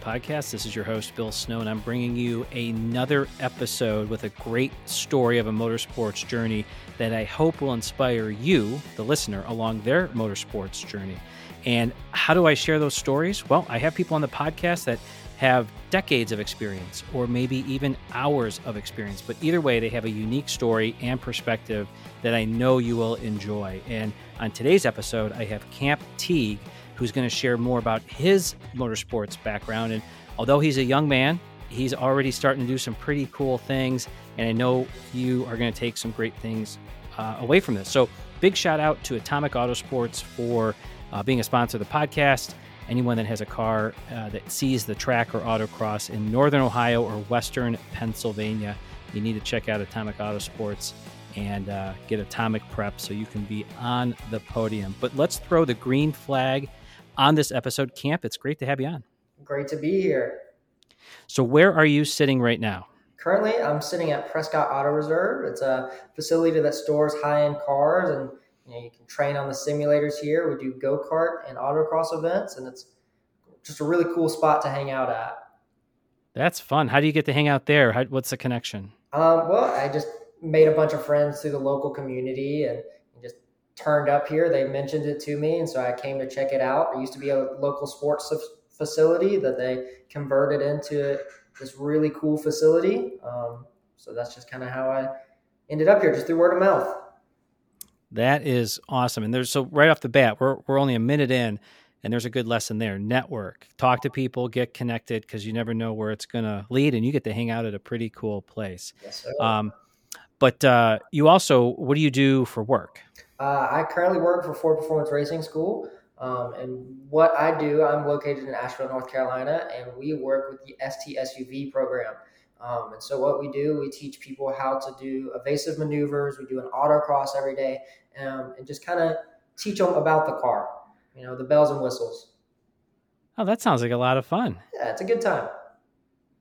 podcast. This is your host, Bill Snow, and I'm bringing you another episode with a great story of a motorsports journey that I hope will inspire you, the listener, along their motorsports journey. And how do I share those stories? Well, I have people on the podcast that have decades of experience or maybe even hours of experience, but either way, they have a unique story and perspective that I know you will enjoy. And on today's episode, I have Camp Teague who's going to share more about his motorsports background. And although he's a young man, he's already starting to do some pretty cool things. And I know you are going to take some great things uh, away from this. So, big shout out to Atomic Autosports for uh, being a sponsor of the podcast. Anyone that has a car uh, that sees the track or autocross in Northern Ohio or Western Pennsylvania, you need to check out Atomic Autosports and uh, get Atomic Prep so you can be on the podium. But let's throw the green flag on this episode. Camp, it's great to have you on. Great to be here. So, where are you sitting right now? Currently, I'm sitting at Prescott Auto Reserve. It's a facility that stores high end cars, and you, know, you can train on the simulators here. We do go kart and autocross events, and it's just a really cool spot to hang out at. That's fun. How do you get to hang out there? How, what's the connection? Um, well, I just made a bunch of friends through the local community and turned up here. They mentioned it to me, and so I came to check it out. It used to be a local sports facility that they converted into this really cool facility. Um, so that's just kind of how I ended up here, just through word of mouth. That is awesome. And there's so right off the bat, we're we're only a minute in, and there's a good lesson there. Network, talk to people, get connected, because you never know where it's going to lead, and you get to hang out at a pretty cool place. Yes, sir. Um, but uh, you also, what do you do for work? Uh, I currently work for Ford Performance Racing School. Um, and what I do, I'm located in Asheville, North Carolina, and we work with the ST SUV program. Um, and so what we do, we teach people how to do evasive maneuvers. We do an autocross every day, um, and just kind of teach them about the car. You know, the bells and whistles. Oh, that sounds like a lot of fun. Yeah, it's a good time.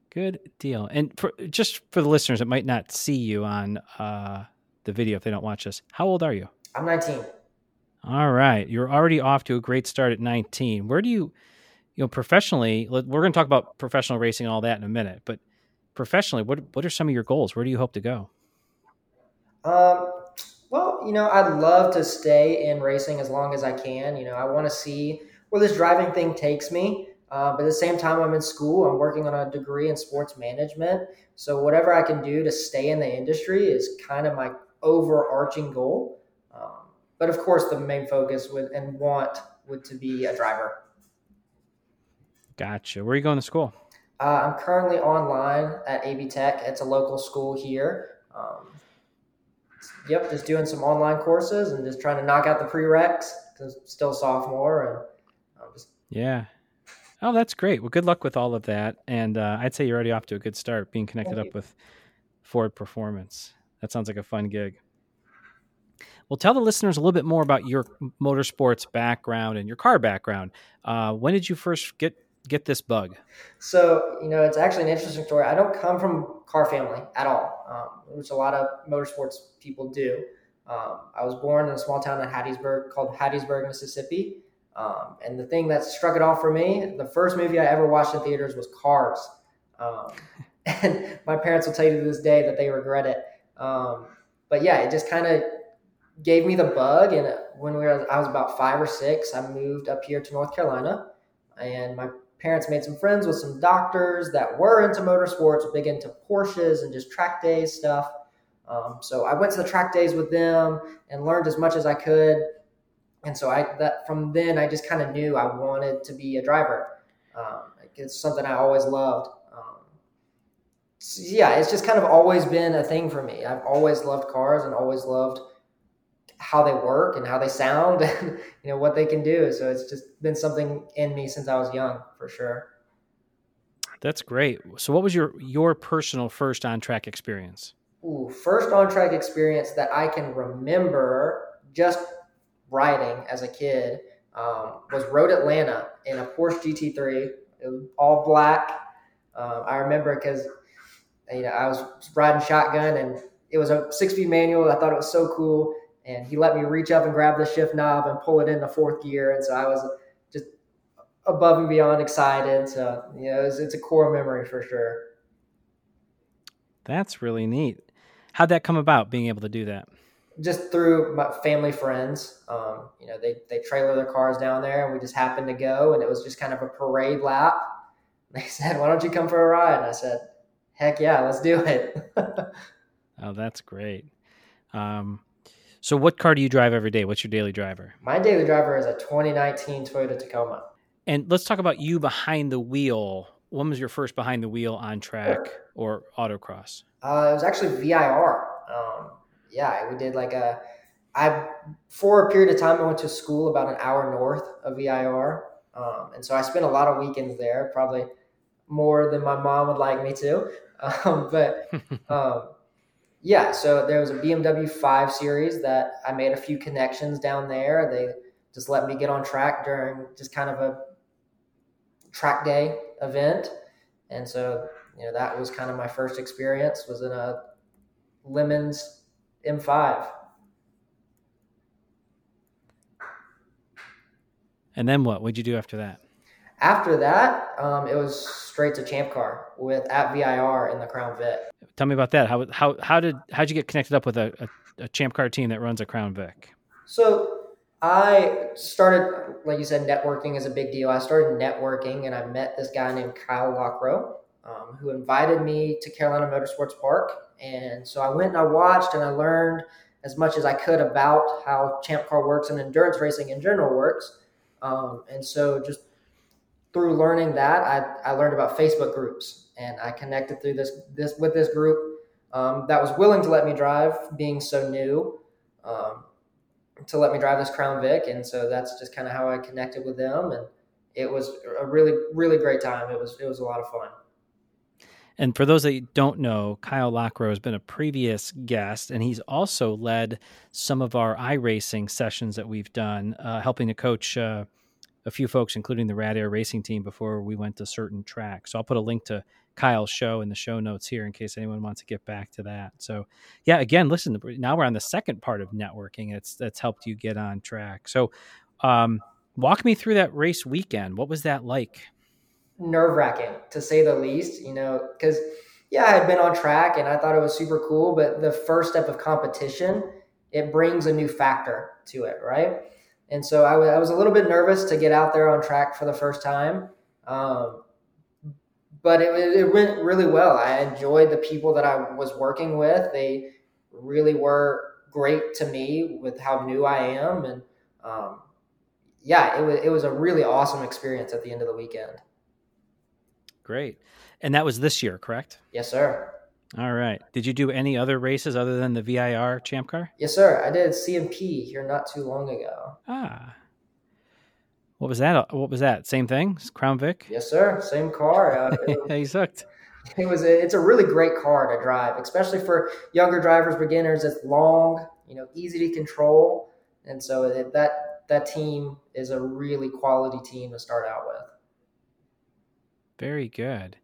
Good deal. And for, just for the listeners that might not see you on uh, the video if they don't watch this, how old are you? I'm 19. All right. You're already off to a great start at 19. Where do you, you know, professionally, we're going to talk about professional racing and all that in a minute, but professionally, what, what are some of your goals? Where do you hope to go? Um, well, you know, I'd love to stay in racing as long as I can. You know, I want to see where this driving thing takes me. Uh, but at the same time, I'm in school. I'm working on a degree in sports management. So whatever I can do to stay in the industry is kind of my overarching goal. But of course, the main focus would and want would to be a driver. Gotcha. Where are you going to school? Uh, I'm currently online at AB Tech. It's a local school here. Um, yep, just doing some online courses and just trying to knock out the prereqs because still sophomore and um, just yeah. Oh, that's great. Well, good luck with all of that. And uh, I'd say you're already off to a good start being connected up with Ford Performance. That sounds like a fun gig. Well, tell the listeners a little bit more about your motorsports background and your car background. Uh, when did you first get get this bug? So, you know, it's actually an interesting story. I don't come from car family at all, um, which a lot of motorsports people do. Um, I was born in a small town in Hattiesburg called Hattiesburg, Mississippi. Um, and the thing that struck it off for me, the first movie I ever watched in theaters was Cars. Um, and my parents will tell you to this day that they regret it. Um, but yeah, it just kind of gave me the bug. And when we were, I was about five or six, I moved up here to North Carolina, and my parents made some friends with some doctors that were into motorsports, big into Porsches and just track days stuff. Um, so I went to the track days with them and learned as much as I could. And so I that from then I just kind of knew I wanted to be a driver. Um, it's something I always loved. Um, so yeah, it's just kind of always been a thing for me. I've always loved cars and always loved how they work and how they sound and you know what they can do. So it's just been something in me since I was young, for sure. That's great. So what was your your personal first on track experience? Ooh, first on track experience that I can remember just riding as a kid um, was Road Atlanta in a Porsche GT3. All black. Um, I remember because you know I was riding shotgun and it was a six speed manual. I thought it was so cool and he let me reach up and grab the shift knob and pull it in the fourth gear. And so I was just above and beyond excited. So you know, it's, it's a core memory for sure. That's really neat. How'd that come about? Being able to do that? Just through my family friends. Um, you know, they they trailer their cars down there, and we just happened to go, and it was just kind of a parade lap. They said, "Why don't you come for a ride?" And I said, "Heck yeah, let's do it." oh, that's great. Um, so, what car do you drive every day? What's your daily driver? My daily driver is a 2019 Toyota Tacoma. And let's talk about you behind the wheel. When was your first behind the wheel on track or autocross? Uh, it was actually VIR. Um, yeah, we did like a. I for a period of time I went to school about an hour north of VIR, um, and so I spent a lot of weekends there, probably more than my mom would like me to. Um, but um, yeah, so there was a BMW 5 Series that I made a few connections down there. They just let me get on track during just kind of a track day event. And so, you know, that was kind of my first experience was in a Lemons M5. And then what? What'd you do after that? After that, um, it was straight to Champ Car with at VIR in the Crown Vic. Tell me about that. How how how did how'd you get connected up with a, a, a Champ Car team that runs a Crown Vic? So I started, like you said, networking is a big deal. I started networking, and I met this guy named Kyle Lockrow, um, who invited me to Carolina Motorsports Park. And so I went and I watched and I learned as much as I could about how Champ Car works and endurance racing in general works. Um, and so just through learning that, I, I learned about Facebook groups and I connected through this this with this group um, that was willing to let me drive, being so new, um, to let me drive this Crown Vic, and so that's just kind of how I connected with them, and it was a really really great time. It was it was a lot of fun. And for those that don't know, Kyle Lockrow has been a previous guest, and he's also led some of our iRacing sessions that we've done, uh, helping to coach. Uh, a few folks, including the Rad Air Racing team, before we went to certain tracks. So I'll put a link to Kyle's show in the show notes here in case anyone wants to get back to that. So yeah, again, listen. Now we're on the second part of networking. It's that's helped you get on track. So um, walk me through that race weekend. What was that like? Nerve wracking to say the least. You know, because yeah, I had been on track and I thought it was super cool, but the first step of competition it brings a new factor to it, right? And so I, w- I was a little bit nervous to get out there on track for the first time. Um, but it, it went really well. I enjoyed the people that I was working with. They really were great to me with how new I am. And um, yeah, it was, it was a really awesome experience at the end of the weekend. Great. And that was this year, correct? Yes, sir. All right. Did you do any other races other than the VIR Champ Car? Yes, sir. I did CMP here not too long ago. Ah. What was that? What was that? Same thing? Crown Vic? Yes, sir. Same car. Uh, yeah, he sucked. It was. A, it's a really great car to drive, especially for younger drivers, beginners. It's long, you know, easy to control, and so it, that that team is a really quality team to start out with. Very good.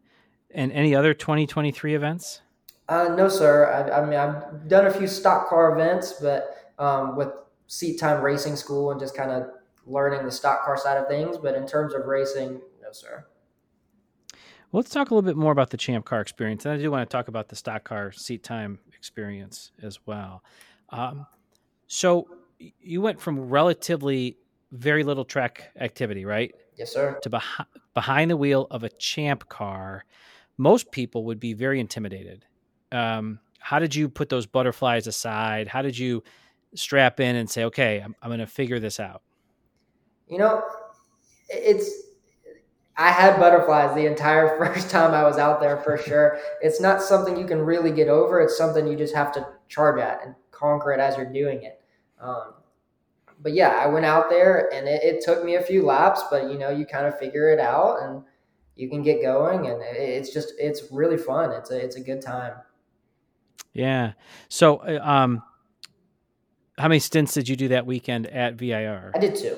And any other 2023 events? Uh, no, sir. I, I, mean, I've done a few stock car events, but um, with Seat Time Racing School and just kind of learning the stock car side of things. But in terms of racing, no, sir. Well, let's talk a little bit more about the Champ Car experience, and I do want to talk about the stock car seat time experience as well. Um, so you went from relatively very little track activity, right? Yes, sir. To beh- behind the wheel of a Champ car. Most people would be very intimidated um, how did you put those butterflies aside? How did you strap in and say, okay, I'm, I'm going to figure this out? You know, it's, I had butterflies the entire first time I was out there for sure. it's not something you can really get over. It's something you just have to charge at and conquer it as you're doing it. Um, but yeah, I went out there and it, it, took me a few laps, but you know, you kind of figure it out and you can get going and it's just, it's really fun. It's a, it's a good time. Yeah. So, uh, um, how many stints did you do that weekend at VIR? I did two.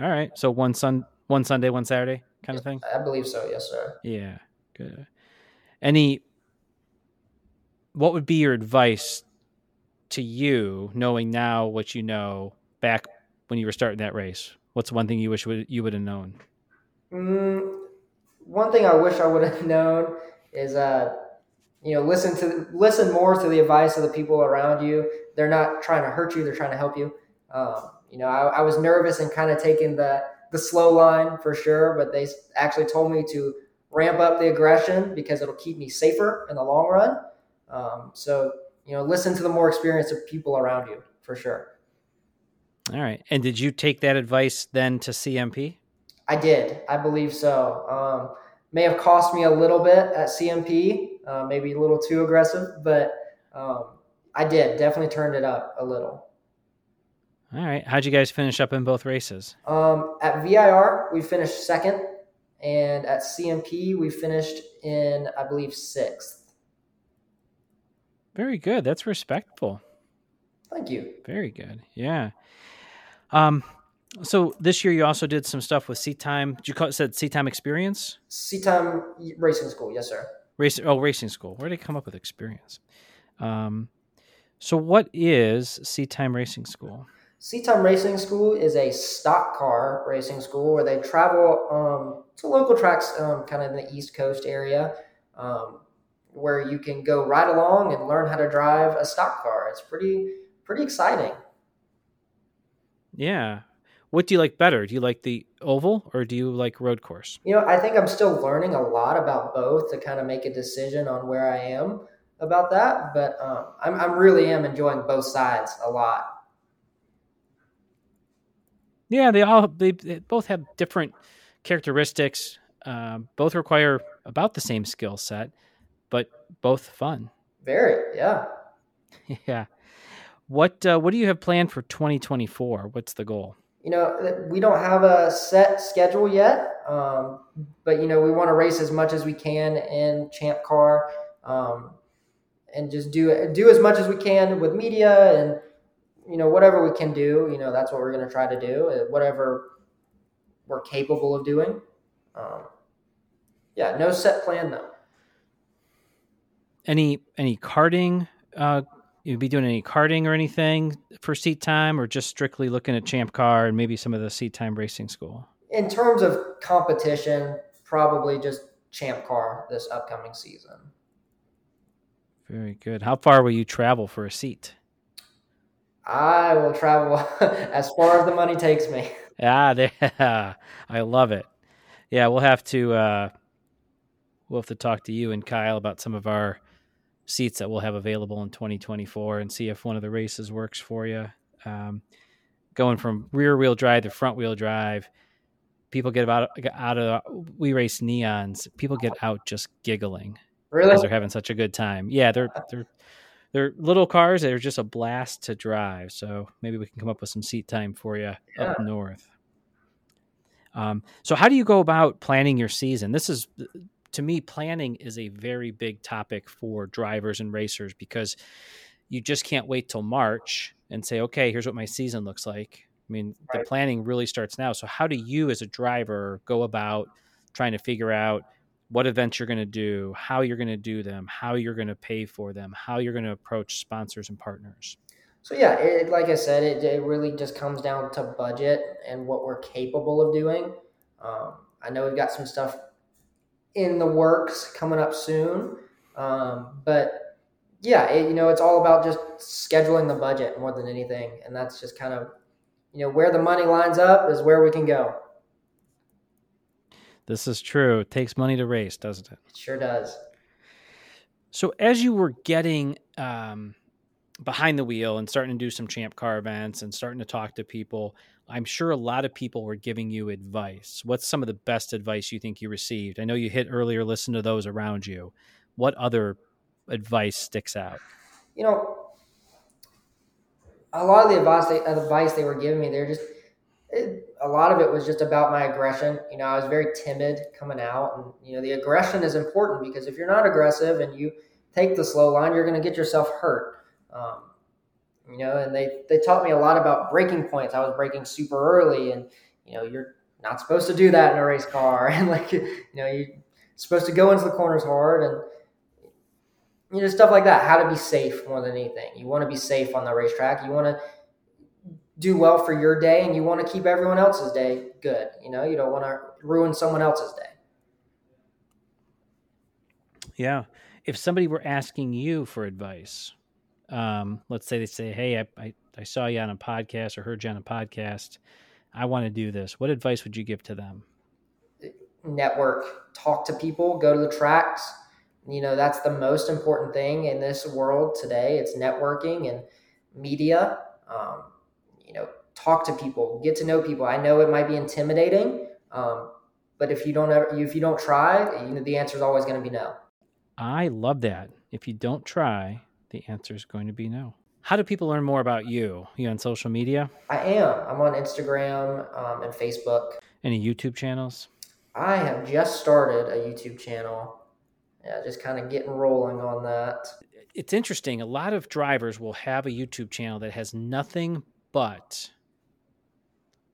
All right. So one sun, one Sunday, one Saturday, kind of thing. I believe so. Yes, sir. Yeah. Good. Any? What would be your advice to you, knowing now what you know back when you were starting that race? What's one thing you wish would, you would have known? Mm, one thing I wish I would have known is, uh, you know, listen to listen more to the advice of the people around you. They're not trying to hurt you; they're trying to help you. Um, you know, I, I was nervous and kind of taking the the slow line for sure, but they actually told me to ramp up the aggression because it'll keep me safer in the long run. Um, so, you know, listen to the more experienced people around you for sure. All right. And did you take that advice then to CMP? I did. I believe so. Um, may have cost me a little bit at CMP, uh, maybe a little too aggressive, but um, I did. Definitely turned it up a little. All right. How'd you guys finish up in both races? Um, at VIR, we finished second, and at CMP, we finished in, I believe, sixth. Very good. That's respectful. Thank you. Very good. Yeah. Um, so this year you also did some stuff with Seat Time. Did you call it said Seat Time Experience? Seat Time Racing School, yes, sir. Race oh racing school. Where did they come up with experience? Um, so what is Seat Time Racing School? Seat Time Racing School is a stock car racing school where they travel um, to local tracks, um, kind of in the East Coast area, um, where you can go ride along and learn how to drive a stock car. It's pretty pretty exciting. Yeah. What do you like better? Do you like the oval or do you like road course? You know, I think I'm still learning a lot about both to kind of make a decision on where I am about that. But um, I'm, I'm really am enjoying both sides a lot. Yeah, they all they, they both have different characteristics. Um, both require about the same skill set, but both fun. Very, yeah. yeah. What uh, what do you have planned for 2024? What's the goal? You know, we don't have a set schedule yet, um, but you know, we want to race as much as we can in Champ Car, um, and just do do as much as we can with media and you know whatever we can do. You know, that's what we're going to try to do. Uh, whatever we're capable of doing. Um, yeah, no set plan though. Any any karting uh, you be doing any karting or anything for seat time or just strictly looking at champ car and maybe some of the seat time racing school? In terms of competition probably just champ car this upcoming season. Very good. How far will you travel for a seat? I will travel as far as the money takes me. Ah yeah, i love it. Yeah we'll have to uh we'll have to talk to you and kyle about some of our seats that we'll have available in 2024 and see if one of the races works for you. Um, going from rear wheel drive to front wheel drive, people get about out of we race neons. People get out just giggling really? because they're having such a good time. Yeah, they're they're they're little cars. They're just a blast to drive. So maybe we can come up with some seat time for you yeah. up north. Um, so how do you go about planning your season? This is to me, planning is a very big topic for drivers and racers because you just can't wait till March and say, okay, here's what my season looks like. I mean, right. the planning really starts now. So, how do you, as a driver, go about trying to figure out what events you're going to do, how you're going to do them, how you're going to pay for them, how you're going to approach sponsors and partners? So yeah, it, like I said, it, it, really just comes down to budget and what we're capable of doing. Um, I know we've got some stuff in the works coming up soon. Um, but yeah, it, you know, it's all about just scheduling the budget more than anything. And that's just kind of, you know, where the money lines up is where we can go. This is true. It takes money to race, doesn't it? It sure does. So as you were getting um, behind the wheel and starting to do some champ car events and starting to talk to people, I'm sure a lot of people were giving you advice. What's some of the best advice you think you received? I know you hit earlier, listen to those around you. What other advice sticks out? You know, a lot of the advice they, advice they were giving me, they're just, it, a lot of it was just about my aggression. You know, I was very timid coming out, and you know, the aggression is important because if you're not aggressive and you take the slow line, you're going to get yourself hurt. Um, you know, and they they taught me a lot about braking points. I was braking super early, and you know, you're not supposed to do that in a race car, and like you know, you're supposed to go into the corners hard, and you know, stuff like that. How to be safe more than anything. You want to be safe on the racetrack. You want to do well for your day and you want to keep everyone else's day good. You know, you don't want to ruin someone else's day. Yeah. If somebody were asking you for advice, um, let's say they say, Hey, I, I, I saw you on a podcast or heard you on a podcast. I want to do this. What advice would you give to them? Network, talk to people, go to the tracks. You know, that's the most important thing in this world today. It's networking and media. Um, you know, talk to people, get to know people. I know it might be intimidating, um, but if you don't ever, if you don't try, you know, the answer is always going to be no. I love that. If you don't try, the answer is going to be no. How do people learn more about you? Are you on social media? I am. I'm on Instagram um, and Facebook. Any YouTube channels? I have just started a YouTube channel. Yeah, just kind of getting rolling on that. It's interesting. A lot of drivers will have a YouTube channel that has nothing but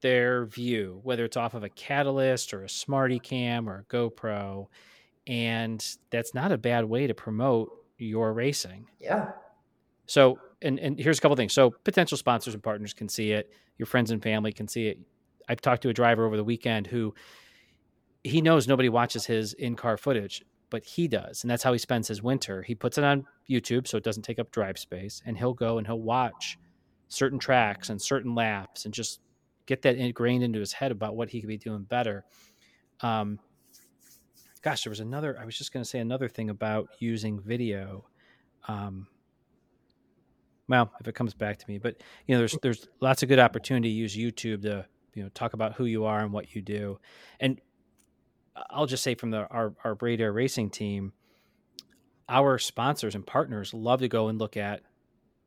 their view, whether it's off of a Catalyst or a SmartyCam or a GoPro. And that's not a bad way to promote your racing. Yeah. So, and, and here's a couple things. So, potential sponsors and partners can see it, your friends and family can see it. I've talked to a driver over the weekend who he knows nobody watches his in car footage, but he does. And that's how he spends his winter. He puts it on YouTube so it doesn't take up drive space, and he'll go and he'll watch certain tracks and certain laps and just get that ingrained into his head about what he could be doing better. Um, gosh, there was another. I was just going to say another thing about using video. Um, well, if it comes back to me, but you know, there's there's lots of good opportunity to use YouTube to you know talk about who you are and what you do, and I'll just say from the our our Rad Air Racing team, our sponsors and partners love to go and look at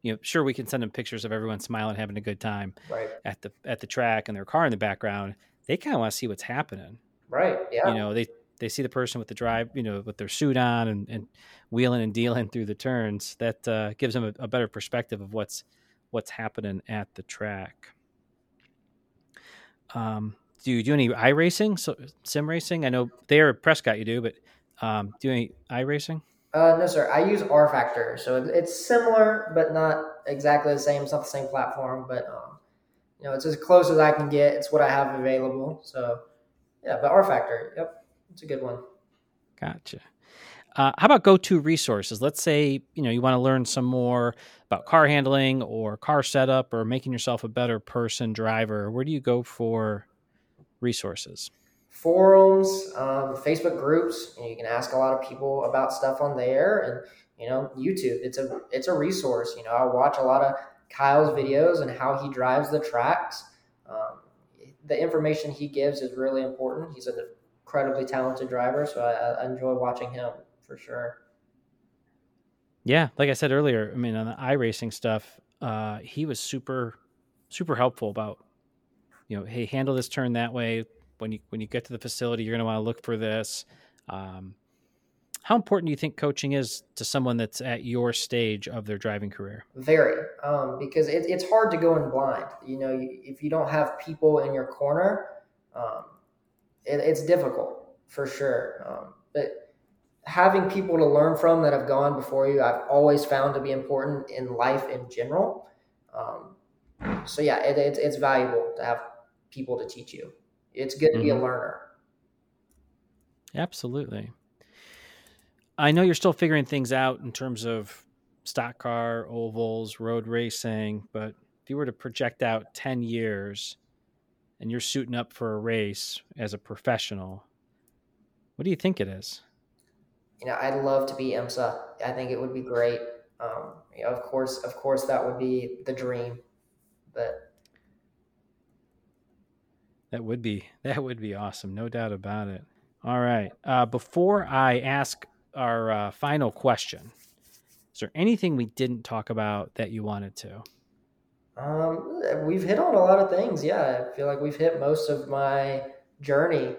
you know, sure we can send them pictures of everyone smiling, having a good time right. at the at the track and their car in the background. They kind of want to see what's happening. Right. Yeah. You know, they they see the person with the drive, you know, with their suit on and, and wheeling and dealing through the turns. That uh, gives them a, a, better perspective of what's what's happening at the track. Um, do you do any iRacing, so, sim racing? I know there at Prescott you do, but um, do any iRacing? Uh, no, sir. I use rFactor, so it's similar, but not exactly the same. It's not the same platform, but um, you know, it's as close as I can get. It's what I have available. So, yeah, but rFactor, yep, it's a good one. Gotcha. Uh, how about go-to resources? Let's say you know you want to learn some more about car handling or car setup or making yourself a better person driver. Where do you go for resources? forums, um, Facebook groups. You, know, you can ask a lot of people about stuff on there, and you know, YouTube. It's a it's a resource. You know, I watch a lot of Kyle's videos and how he drives the tracks. Um, the information he gives is really important. He's an incredibly talented driver, so I, I enjoy watching him for sure. Yeah, like I said earlier, I mean on the iRacing stuff, uh, he was super, super helpful about, you know, hey, handle this turn that way, when you when you get to the facility, you're going to want to look for this. Um, how important do you think coaching is to someone that's at your stage of their driving career? Very, um, because it, it's hard to go in blind. You know, if you don't have people in your corner, um, it, it's difficult for sure. Um, but having people to learn from that have gone before you, I've always found to be important in life in general. Um, so yeah, it, it, it's valuable to have people to teach you it's good to mm-hmm. be a mm-hmm. learner. Absolutely. I know you're still figuring things out in terms of stock car, ovals, road racing, but if you were to project out 10 years and you're suiting up for a race as a professional, what do you think it is? You know, I'd love to be IMSA. I think it would be great. Um, you know, of course, of course, that would be the dream, but that would be that would be awesome, no doubt about it. All right. Uh, before I ask our uh, final question, is there anything we didn't talk about that you wanted to? Um, we've hit on a lot of things. Yeah, I feel like we've hit most of my journey.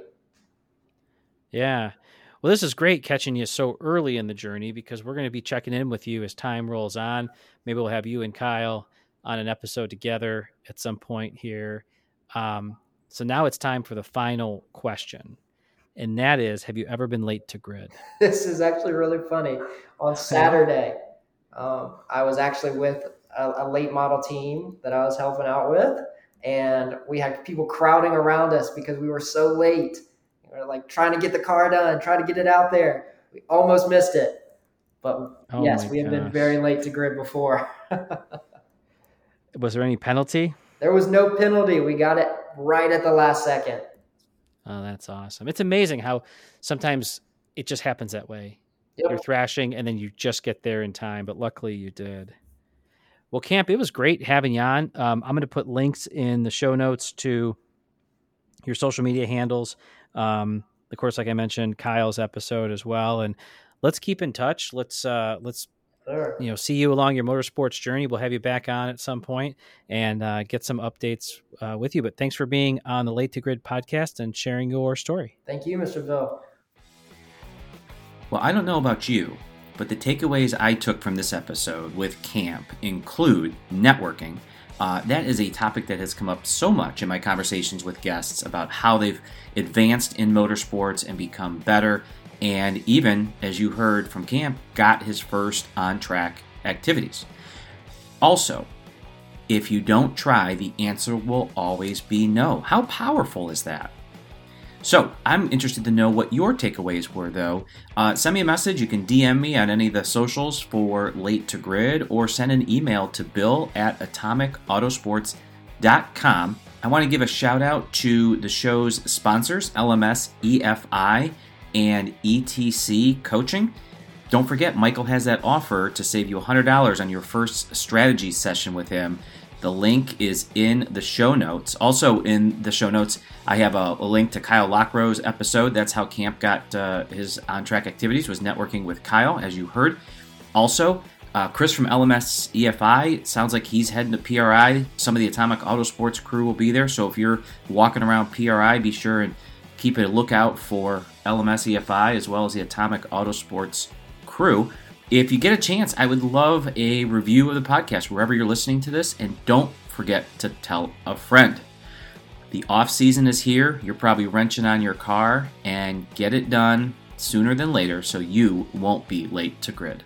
Yeah. Well, this is great catching you so early in the journey because we're going to be checking in with you as time rolls on. Maybe we'll have you and Kyle on an episode together at some point here. Um, so now it's time for the final question. And that is Have you ever been late to grid? This is actually really funny. On Saturday, um, I was actually with a, a, late model team that I was helping out with. and we had people crowding around us because we were so late. We were like trying to get the car done, trying to get it out there. We almost missed it. But oh yes, we have been very late to grid before. was there any penalty? There was no penalty. We got it right at the last second. Oh, that's awesome. It's amazing how sometimes it just happens that way. Yep. You're thrashing and then you just get there in time, but luckily you did. Well, Camp, it was great having you on. Um, I'm going to put links in the show notes to your social media handles. Um, of course, like I mentioned, Kyle's episode as well. And let's keep in touch. Let's uh, let's sure. you know see you along your motorsports journey. We'll have you back on at some point and uh, get some updates uh, with you. But thanks for being on the Late to Grid podcast and sharing your story. Thank you, Mr. Bill. Well, I don't know about you, but the takeaways I took from this episode with camp include networking. Uh, that is a topic that has come up so much in my conversations with guests about how they've advanced in motorsports and become better, and even, as you heard from Camp, got his first on track activities. Also, if you don't try, the answer will always be no. How powerful is that? So I'm interested to know what your takeaways were, though. Uh, send me a message. You can DM me on any of the socials for Late to Grid, or send an email to bill at atomicautosports.com. I want to give a shout out to the show's sponsors, LMS EFI and ETC Coaching. Don't forget, Michael has that offer to save you $100 on your first strategy session with him. The link is in the show notes. Also, in the show notes, I have a, a link to Kyle Lockrow's episode. That's how Camp got uh, his on track activities, was networking with Kyle, as you heard. Also, uh, Chris from LMS EFI sounds like he's heading to PRI. Some of the Atomic Autosports crew will be there. So if you're walking around PRI, be sure and keep a lookout for LMS EFI as well as the Atomic Autosports crew. If you get a chance, I would love a review of the podcast wherever you're listening to this, and don't forget to tell a friend. The off season is here. You're probably wrenching on your car and get it done sooner than later so you won't be late to grid.